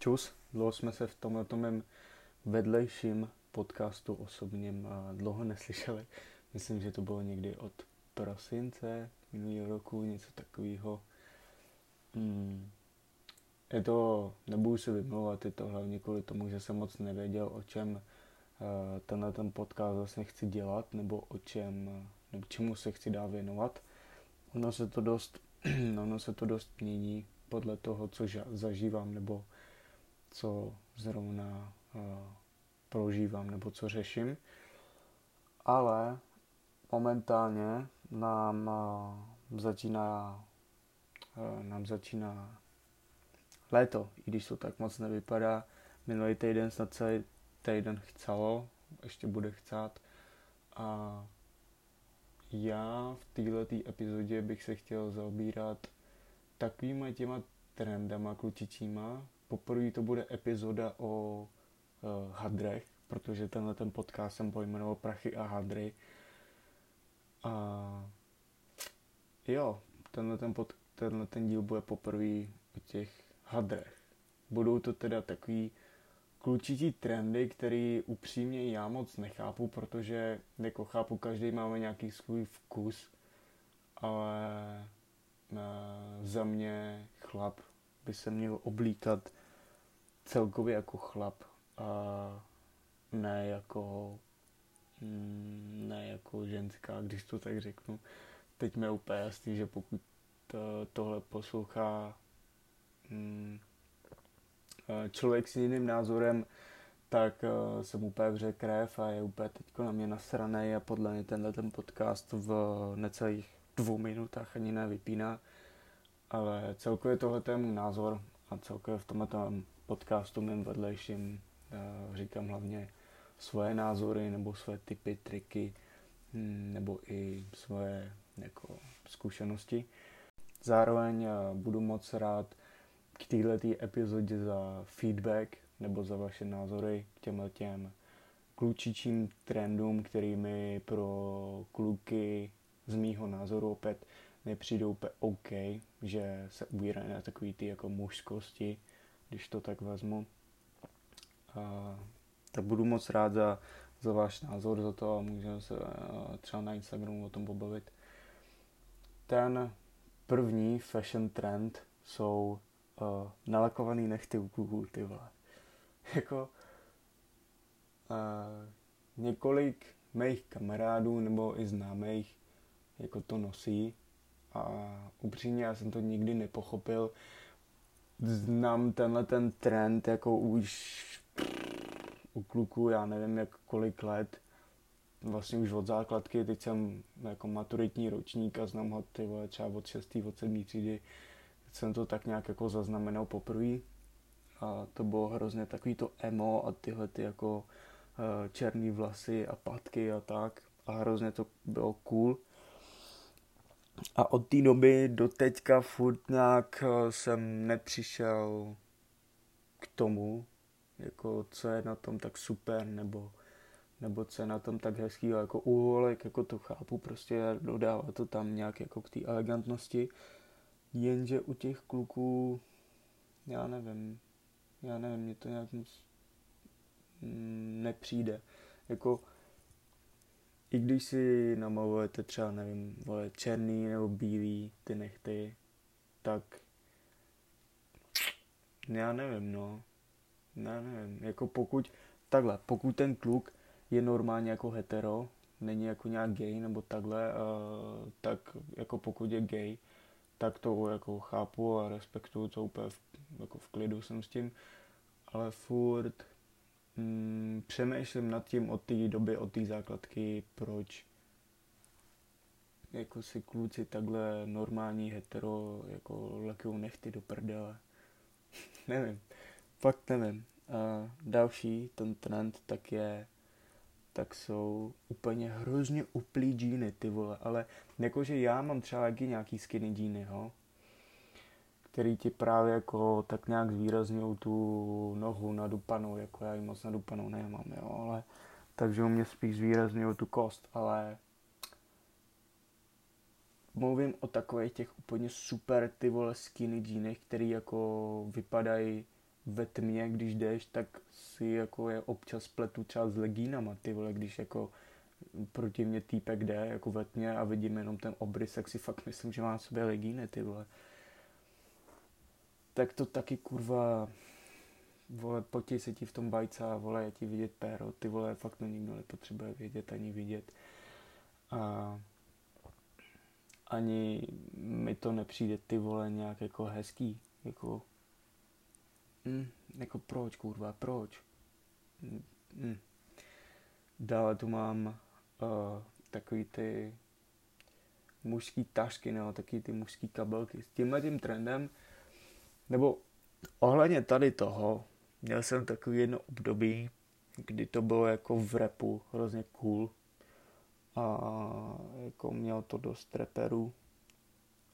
Čus, dlouho jsme se v tomhle mém vedlejším podcastu osobním a dlouho neslyšeli. Myslím, že to bylo někdy od prosince minulého roku, něco takového. Hmm. Je to, nebudu se vymlouvat, je to hlavně kvůli tomu, že jsem moc nevěděl, o čem uh, tenhle ten podcast vlastně chci dělat, nebo o čem, nebo čemu se chci dát věnovat. Ono se to dost, ono se to dost mění podle toho, co zažívám, nebo co zrovna uh, prožívám nebo co řeším. Ale momentálně nám uh, začíná uh, nám začíná léto, i když to tak moc nevypadá. Minulý týden snad celý týden chcelo, ještě bude chcát. A já v této epizodě bych se chtěl zaobírat takovýma těma trendama klučičíma, poprvé to bude epizoda o uh, hadrech, protože tenhle ten podcast jsem pojmenoval Prachy a hadry. A jo, tenhle ten, pod, tenhle ten díl bude poprvé o těch hadrech. Budou to teda takový klučití trendy, který upřímně já moc nechápu, protože jako chápu, každý máme nějaký svůj vkus, ale uh, za mě chlap by se měl oblíkat celkově jako chlap a ne jako mm, ne jako ženská, když to tak řeknu. Teď mi je úplně jasný, že pokud to, tohle poslouchá mm, člověk s jiným názorem, tak uh, jsem úplně vře krev a je úplně teď na mě nasraný a podle mě tenhle ten podcast v necelých dvou minutách ani nevypíná. Ale celkově tohle je můj názor a celkově v tomhle podcastu mým vedlejším eh, říkám hlavně svoje názory nebo svoje typy, triky hm, nebo i svoje jako, zkušenosti. Zároveň eh, budu moc rád k této epizodě za feedback nebo za vaše názory k těmhle těm klučičím trendům, kterými pro kluky z mýho názoru opět nepřijdou úplně OK, že se ubírají na takový ty jako mužskosti, když to tak vezmu. A, tak budu moc rád za, za váš názor, za to a můžeme se třeba na Instagramu o tom pobavit. Ten první fashion trend jsou uh, nalakovaný nechty u kluků, ty vole. jako uh, několik mých kamarádů nebo i známých jako to nosí a upřímně já jsem to nikdy nepochopil, znám tenhle ten trend jako už u kluků, já nevím jak kolik let, vlastně už od základky, teď jsem jako maturitní ročník a znám ho ty vole, třeba od 6. od 7. třídy, jsem to tak nějak jako zaznamenal poprvé a to bylo hrozně takový to emo a tyhle ty jako uh, černý vlasy a patky a tak a hrozně to bylo cool a od té doby do teďka furt nějak eh, jsem nepřišel k tomu, jako co je na tom tak super, nebo, nebo co je na tom tak hezký, jako uholek, jako to chápu, prostě dodává to tam nějak jako k té elegantnosti, jenže u těch kluků, já nevím, já nevím, mě to nějak moc mm, nepřijde. Jako i když si namalujete třeba, nevím, vole, černý nebo bílý ty nechty, tak já nevím, no. Já nevím, jako pokud, takhle, pokud ten kluk je normálně jako hetero, není jako nějak gay nebo takhle, uh, tak jako pokud je gay, tak to jako chápu a respektuju to úplně v, jako v klidu jsem s tím, ale furt mm, přemýšlím nad tím od té doby, od té základky, proč jako si kluci takhle normální hetero jako lakují nechty do prdele. nevím, fakt nevím. A další ten trend tak je, tak jsou úplně hrozně uplý džíny, ty vole, ale jakože já mám třeba jaký nějaký skinny džíny, který ti právě jako tak nějak zvýrazňují tu nohu nadupanou, jako já ji moc nadupanou nemám, jo, ale takže u mě spíš zvýrazňují tu kost, ale mluvím o takových těch úplně super ty vole skinny džínech, který jako vypadají ve tmě, když jdeš, tak si jako je občas pletu třeba s legínama, ty vole, když jako proti mě týpek jde jako ve tmě a vidím jenom ten obrys, tak si fakt myslím, že má v sobě legíny, ty vole. Tak to taky kurva, vole, potí se ti v tom bajce a vole, je ti vidět péro, ty vole, fakt to nikdo nepotřebuje vědět ani vidět. A ani mi to nepřijde ty vole nějak jako hezký, jako, mm, jako proč kurva, proč? Mm. Dále tu mám uh, takový ty mužský tašky, nebo taky ty mužský kabelky. S tímhle tím trendem, nebo ohledně tady toho, měl jsem takový jedno období, kdy to bylo jako v repu hrozně cool a jako měl to dost reperů.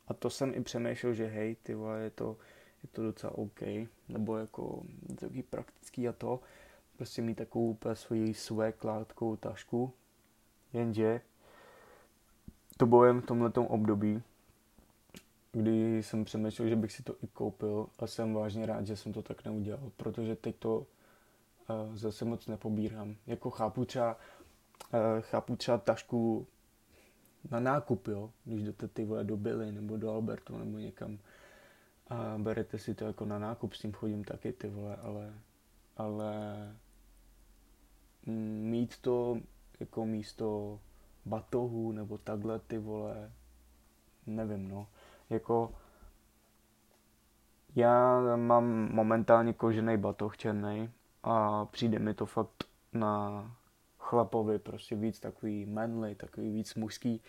A to jsem i přemýšlel, že hej, ty vole, je to, je to docela OK, nebo jako takový praktický a to, prostě mít takovou úplně svoji své klátkou tašku, jenže to bylo jen v tomhletom období, kdy jsem přemýšlel, že bych si to i koupil a jsem vážně rád, že jsem to tak neudělal, protože teď to uh, zase moc nepobírám. Jako chápu třeba, uh, chápu třeba tašku na nákup, jo, když jdete ty vole do Billy nebo do Albertu nebo někam a berete si to jako na nákup, s tím chodím taky ty vole, ale, ale mít to jako místo batohu nebo takhle ty vole, nevím no, jako já mám momentálně kožený batoh černý a přijde mi to fakt na chlapovi, prostě víc takový manly, takový víc mužský.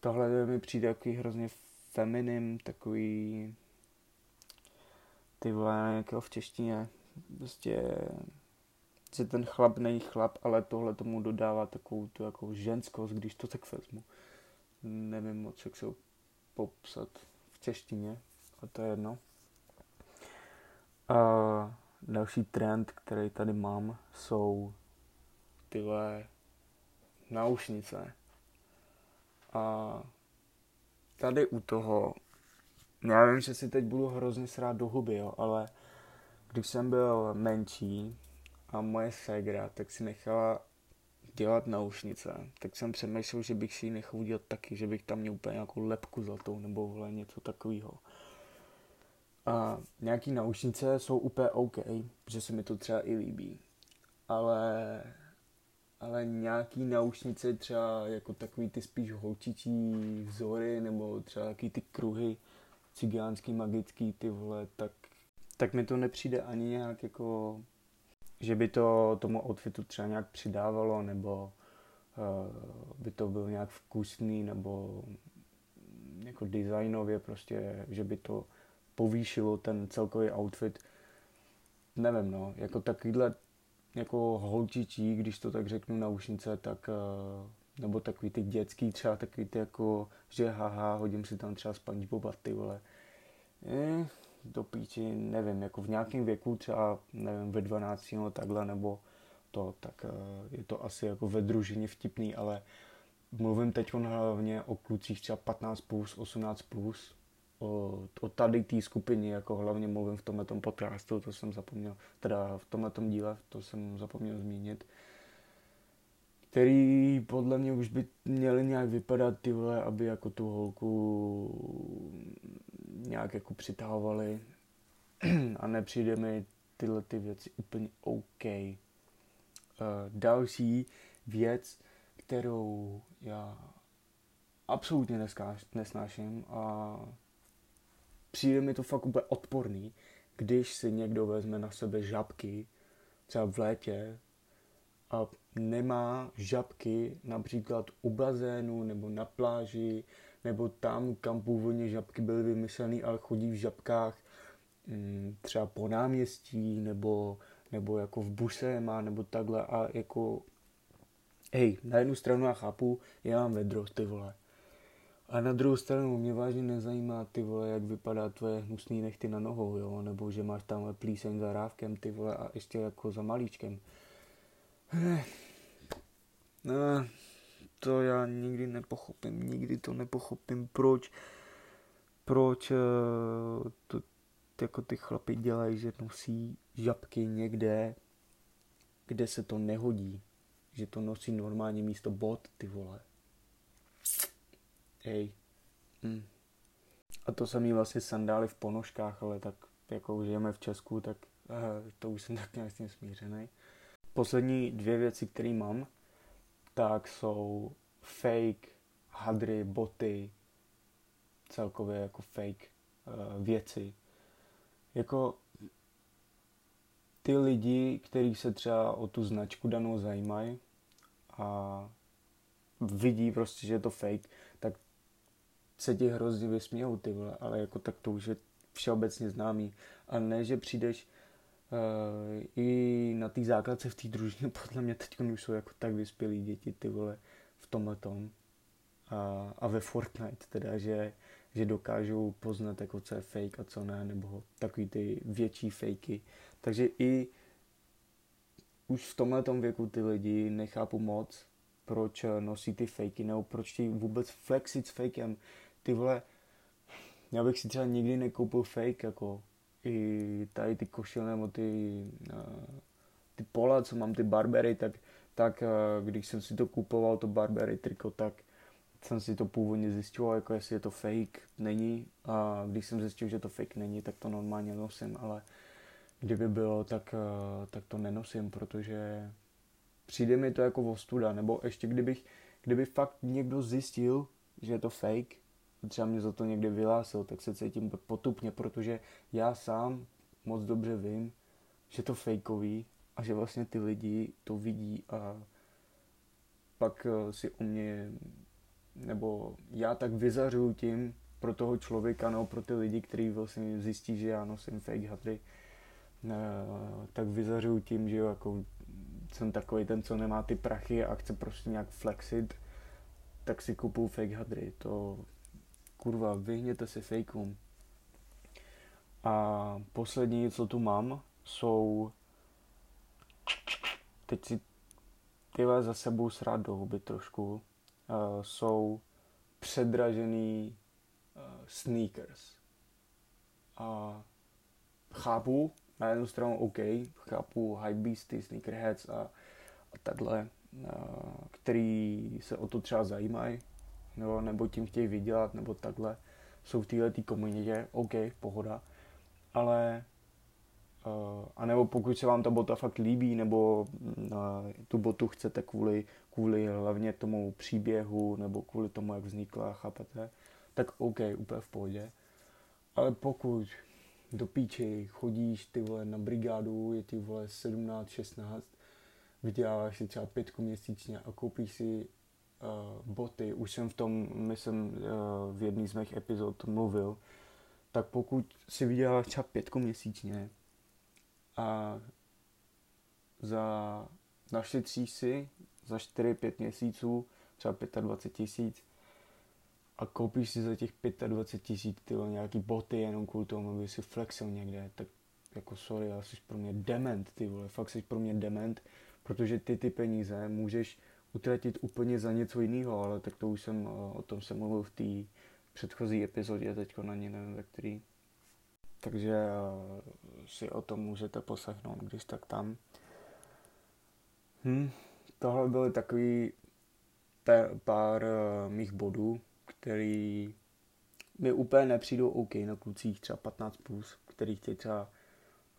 Tohle mi přijde takový hrozně feminim, takový ty vole, jakého v češtině, prostě že ten chlap není chlap, ale tohle tomu dodává takovou tu jako ženskost, když to tak vezmu. Nevím moc, jak se popsat češtině, a to je jedno. A další trend, který tady mám, jsou tyhle náušnice. A tady u toho, já vím, že si teď budu hrozně srát do huby, jo, ale když jsem byl menší, a moje ségra tak si nechala dělat naušnice, tak jsem přemýšlel, že bych si ji nechal udělat taky, že bych tam měl úplně nějakou lepku zlatou nebo vle něco takového. A nějaký naušnice jsou úplně OK, že se mi to třeba i líbí. Ale, ale nějaký naušnice třeba jako takový ty spíš holčičí vzory nebo třeba takový ty kruhy cigánský, magický, ty vole, tak, tak mi to nepřijde ani nějak jako že by to tomu outfitu třeba nějak přidávalo, nebo uh, by to byl nějak vkusný, nebo jako designově prostě, že by to povýšilo ten celkový outfit. Nevím, no, jako takovýhle jako holčičí, když to tak řeknu na ušnice, tak uh, nebo takový ty dětský, třeba takový ty jako, že haha, hodím si tam třeba SpongeBoba, ty vole. Eh, do píči, nevím, jako v nějakém věku, třeba nevím, ve 12 nebo takhle, nebo to, tak eh, je to asi jako ve družině vtipný, ale mluvím teď hlavně o klucích třeba 15 plus, 18 plus, o, o tady té skupině, jako hlavně mluvím v tomhle podcastu, to jsem zapomněl, teda v tomhle díle, to jsem zapomněl zmínit, který podle mě už by měly nějak vypadat ty vole, aby jako tu holku nějak jako přitahovali a nepřijde mi tyhle ty věci úplně OK. Uh, další věc, kterou já absolutně neskáš, nesnáším a přijde mi to fakt úplně odporný, když si někdo vezme na sebe žabky, třeba v létě, a nemá žabky například u bazénu nebo na pláži, nebo tam, kam původně žabky byly vymyšlené, ale chodí v žabkách mm, třeba po náměstí, nebo, nebo jako v buse má, nebo takhle a jako hej, na jednu stranu já chápu, já mám vedro, ty vole. A na druhou stranu mě vážně nezajímá, ty vole, jak vypadá tvoje hnusný nechty na nohou, jo, nebo že máš tamhle plíseň za rávkem, ty vole, a ještě jako za malíčkem. No, to já nikdy nepochopím, nikdy to nepochopím, proč, proč eh, to jako ty chlapy dělají, že nosí žabky někde, kde se to nehodí. Že to nosí normálně místo bot, ty vole. Hej. Hm. A to samý vlastně sandály v ponožkách, ale tak jako žijeme v Česku, tak uh, to už jsem tak nějak s tím smířený. Poslední dvě věci, které mám, tak jsou fake hadry, boty, celkově jako fake uh, věci. Jako ty lidi, kteří se třeba o tu značku danou zajímají a vidí prostě, že je to fake, tak se ti hrozně vysmějou ty vole, ale jako tak to už je všeobecně známý. A ne, že přijdeš i na té základce v té družině, podle mě teď už jsou jako tak vyspělí děti ty vole v tomhle tom. A, a ve Fortnite teda, že, že dokážou poznat jako co je fake a co ne, nebo takový ty větší fakey. Takže i už v tomhle věku ty lidi nechápu moc, proč nosí ty fakey, nebo proč ti vůbec flexit s fakem. Ty vole, já bych si třeba nikdy nekoupil fake, jako i tady ty košile nebo ty, uh, ty pola, co mám, ty barbery, tak, tak uh, když jsem si to kupoval, to barbery triko, tak jsem si to původně zjistil, jako jestli je to fake, není. A když jsem zjistil, že to fake není, tak to normálně nosím, ale kdyby bylo, tak, uh, tak to nenosím, protože přijde mi to jako ostuda, nebo ještě kdybych, kdyby fakt někdo zjistil, že je to fake, třeba mě za to někde vylásil, tak se cítím potupně, protože já sám moc dobře vím, že to fejkový a že vlastně ty lidi to vidí a pak eh, si o mě, nebo já tak vyzařuju tím pro toho člověka, nebo pro ty lidi, kteří vlastně zjistí, že já nosím fake hadry, eh, tak vyzařuju tím, že jako jsem takový ten, co nemá ty prachy a chce prostě nějak flexit, tak si kupuju fake hadry. To kurva, vyhněte si fejkům. A poslední, co tu mám, jsou teď si tyhle za sebou srát do huby trošku, uh, jsou předražený uh, sneakers. A chápu, na jednu stranu OK, chápu hypebeasty, sneakerheads a, a takhle, uh, který se o to třeba zajímají, nebo, nebo tím chtějí vydělat, nebo takhle, jsou v této komunitě, OK, pohoda, ale uh, a nebo pokud se vám ta bota fakt líbí, nebo uh, tu botu chcete kvůli, kvůli hlavně tomu příběhu, nebo kvůli tomu, jak vznikla, chápete, tak OK, úplně v pohodě. Ale pokud do píči chodíš ty vole na brigádu, je ty vole 17, 16, vyděláváš si třeba pětku měsíčně a koupíš si boty, už jsem v tom, myslím, uh, v jedné z mých epizod mluvil, tak pokud si vyděláš třeba pětku měsíčně a za našetříš si za 4-5 měsíců třeba 25 tisíc a koupíš si za těch 25 tisíc nějaký boty jenom kvůli tomu, aby si flexil někde, tak jako sorry, ale jsi pro mě dement, ty vole, fakt jsi pro mě dement, protože ty ty peníze můžeš utratit úplně za něco jiného, ale tak to už jsem, eh, o tom jsem mluvil v té předchozí epizodě, teďko na ní nevím ve který. Takže eh, si o tom můžete poslechnout, když tak tam. Hm, tohle byly takový pár uh, mých bodů, který mi úplně nepřijdou OK na klucích třeba 15+, plus, který chtějí třeba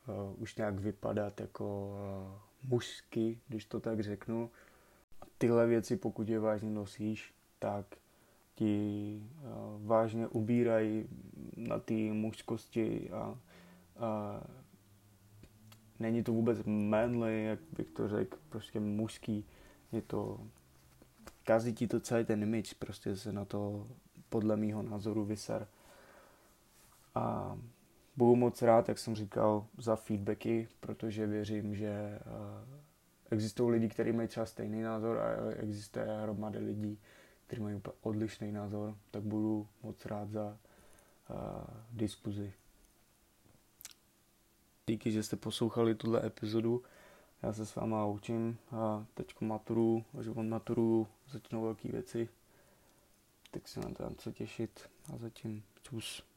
uh, už nějak vypadat jako uh, mužsky, když to tak řeknu, tyhle věci, pokud je vážně nosíš, tak ti uh, vážně ubírají na té mužskosti a, a není to vůbec manly, jak bych to řekl, prostě mužský. Je to, kazí ti to celý ten image, prostě se na to podle mýho názoru vyser. A budu moc rád, jak jsem říkal, za feedbacky, protože věřím, že uh, existují lidi, kteří mají třeba stejný názor a existuje hromada lidí, kteří mají odlišný názor, tak budu moc rád za uh, diskuzi. Díky, že jste poslouchali tuhle epizodu. Já se s váma učím a teď maturu, až maturu začnou velké věci. Tak se na to co těšit a zatím čus.